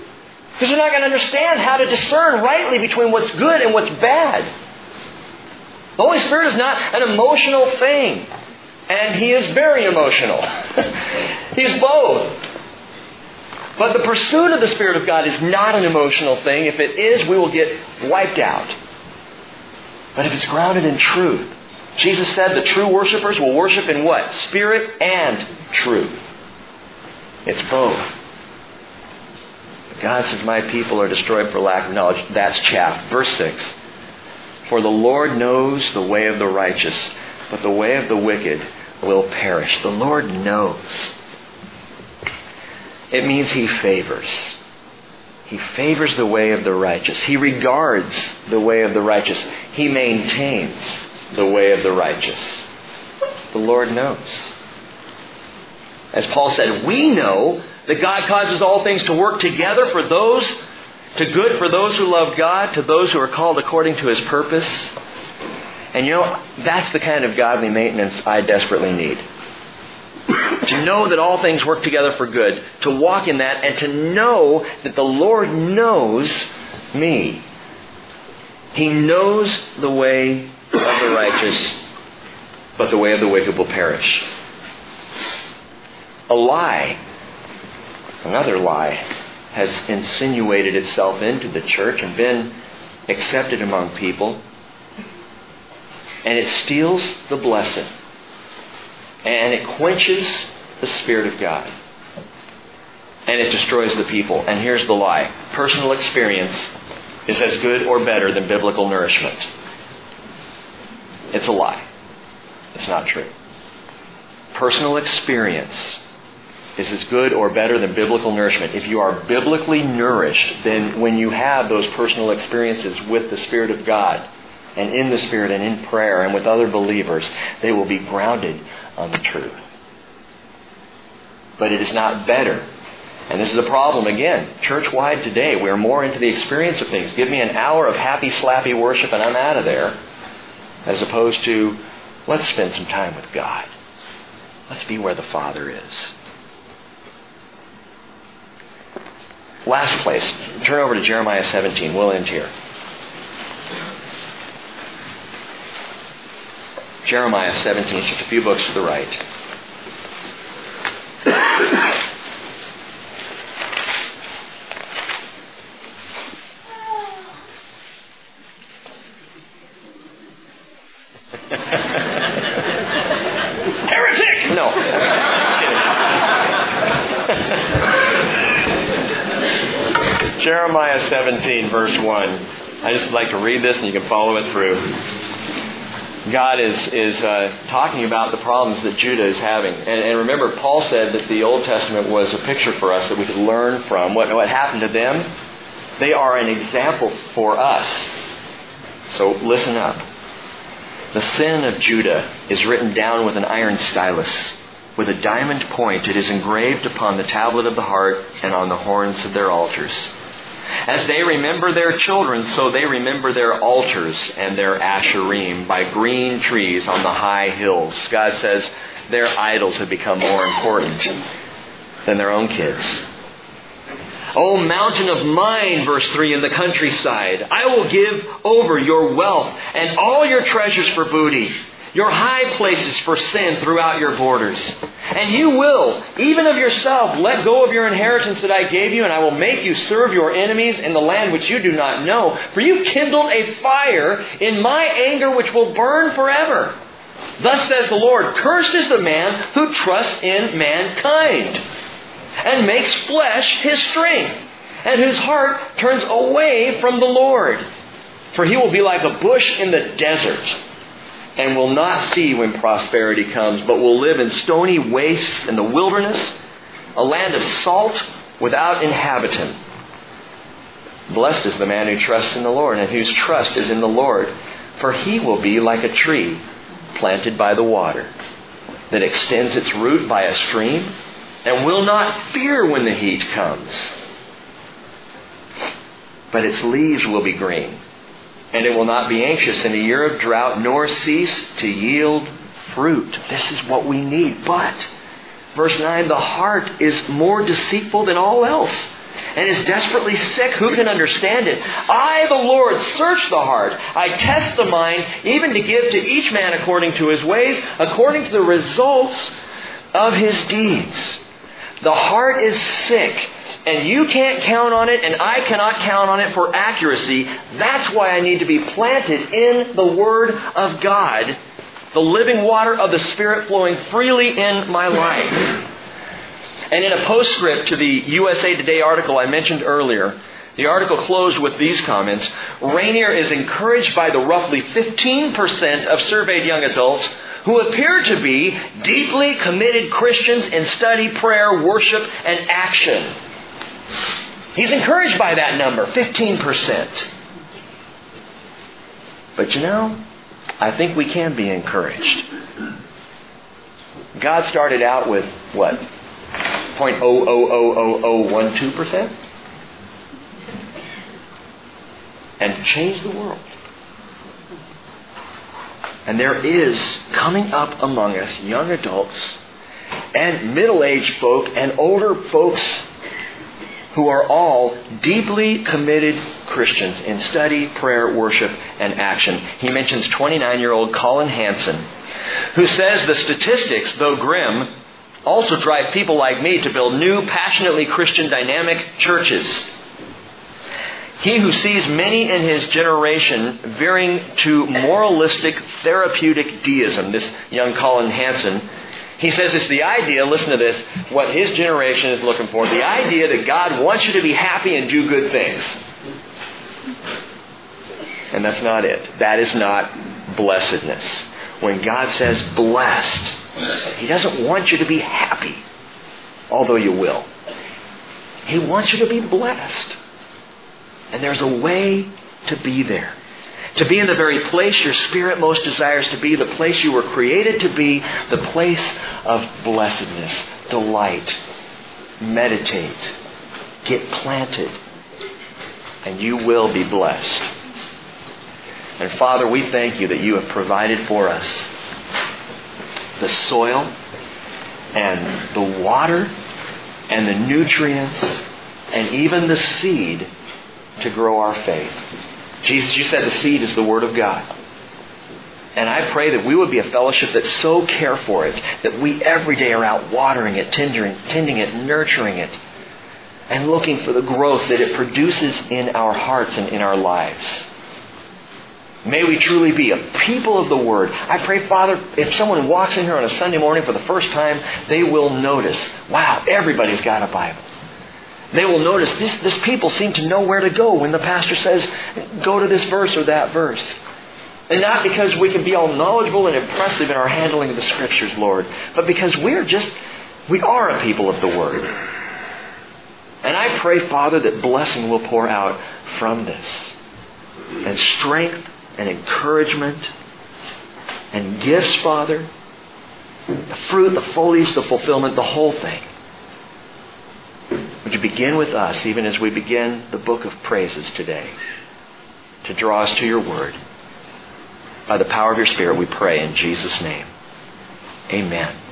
Because they're not going to understand how to discern rightly between what's good and what's bad. The Holy Spirit is not an emotional thing. And He is very emotional. He's both. But the pursuit of the Spirit of God is not an emotional thing. If it is, we will get wiped out. But if it's grounded in truth, Jesus said the true worshipers will worship in what? Spirit and truth. It's both. God says, My people are destroyed for lack of knowledge. That's chaff. Verse 6. For the Lord knows the way of the righteous, but the way of the wicked will perish. The Lord knows. It means He favors. He favors the way of the righteous. He regards the way of the righteous. He maintains the way of the righteous. The Lord knows. As Paul said, we know that God causes all things to work together for those, to good for those who love God, to those who are called according to his purpose. And you know, that's the kind of godly maintenance I desperately need. to know that all things work together for good, to walk in that, and to know that the Lord knows me. He knows the way of the righteous, but the way of the wicked will perish. A lie, another lie, has insinuated itself into the church and been accepted among people. And it steals the blessing. And it quenches the Spirit of God. And it destroys the people. And here's the lie personal experience is as good or better than biblical nourishment. It's a lie. It's not true. Personal experience is as good or better than biblical nourishment. If you are biblically nourished, then when you have those personal experiences with the Spirit of God, and in the Spirit and in prayer and with other believers, they will be grounded on the truth. But it is not better. And this is a problem again. Church wide today, we're more into the experience of things. Give me an hour of happy, slappy worship and I'm out of there. As opposed to, let's spend some time with God. Let's be where the Father is. Last place. Turn over to Jeremiah 17. We'll end here. Jeremiah 17, just a few books to the right. No. Jeremiah 17, verse 1. I just like to read this and you can follow it through. God is, is uh, talking about the problems that Judah is having. And, and, remember, Paul said that the Old Testament was a picture for us that we could learn from. What, what happened to them? They are an example for us. So listen up. The sin of Judah is written down with an iron stylus. With a diamond point, it is engraved upon the tablet of the heart and on the horns of their altars. As they remember their children, so they remember their altars and their asherim by green trees on the high hills. God says their idols have become more important than their own kids. O mountain of mine, verse 3 in the countryside, I will give over your wealth and all your treasures for booty your high places for sin throughout your borders. And you will, even of yourself, let go of your inheritance that I gave you, and I will make you serve your enemies in the land which you do not know. For you kindled a fire in my anger which will burn forever. Thus says the Lord, Cursed is the man who trusts in mankind, and makes flesh his strength, and whose heart turns away from the Lord. For he will be like a bush in the desert and will not see when prosperity comes, but will live in stony wastes in the wilderness, a land of salt without inhabitant. Blessed is the man who trusts in the Lord and whose trust is in the Lord, for he will be like a tree planted by the water that extends its root by a stream and will not fear when the heat comes. But its leaves will be green and it will not be anxious in a year of drought, nor cease to yield fruit. This is what we need. But, verse 9, the heart is more deceitful than all else and is desperately sick. Who can understand it? I, the Lord, search the heart. I test the mind, even to give to each man according to his ways, according to the results of his deeds. The heart is sick and you can't count on it, and I cannot count on it for accuracy. That's why I need to be planted in the Word of God, the living water of the Spirit flowing freely in my life. And in a postscript to the USA Today article I mentioned earlier, the article closed with these comments Rainer is encouraged by the roughly 15% of surveyed young adults who appear to be deeply committed Christians in study, prayer, worship, and action. He's encouraged by that number, 15%. But you know, I think we can be encouraged. God started out with what? 0.000012%? And changed the world. And there is coming up among us young adults and middle aged folk and older folks who are all deeply committed Christians in study, prayer, worship, and action. He mentions 29 year old Collin Hansen, who says the statistics, though grim, also drive people like me to build new, passionately Christian, dynamic churches. He who sees many in his generation veering to moralistic, therapeutic deism, this young Collin Hansen, he says it's the idea, listen to this, what his generation is looking for, the idea that God wants you to be happy and do good things. And that's not it. That is not blessedness. When God says blessed, He doesn't want you to be happy, although you will. He wants you to be blessed. And there's a way to be there. To be in the very place your spirit most desires to be, the place you were created to be, the place of blessedness, delight. Meditate. Get planted. And you will be blessed. And Father, we thank you that you have provided for us the soil and the water and the nutrients and even the seed to grow our faith. Jesus, you said the seed is the Word of God. And I pray that we would be a fellowship that so care for it that we every day are out watering it, tending, tending it, nurturing it, and looking for the growth that it produces in our hearts and in our lives. May we truly be a people of the Word. I pray, Father, if someone walks in here on a Sunday morning for the first time, they will notice, wow, everybody's got a Bible. They will notice this, this people seem to know where to go when the pastor says, go to this verse or that verse. And not because we can be all knowledgeable and impressive in our handling of the Scriptures, Lord, but because we're just, we are a people of the Word. And I pray, Father, that blessing will pour out from this. And strength and encouragement and gifts, Father. The fruit, the foliage, the fulfillment, the whole thing. Would you begin with us, even as we begin the book of praises today, to draw us to your word? By the power of your Spirit, we pray in Jesus' name. Amen.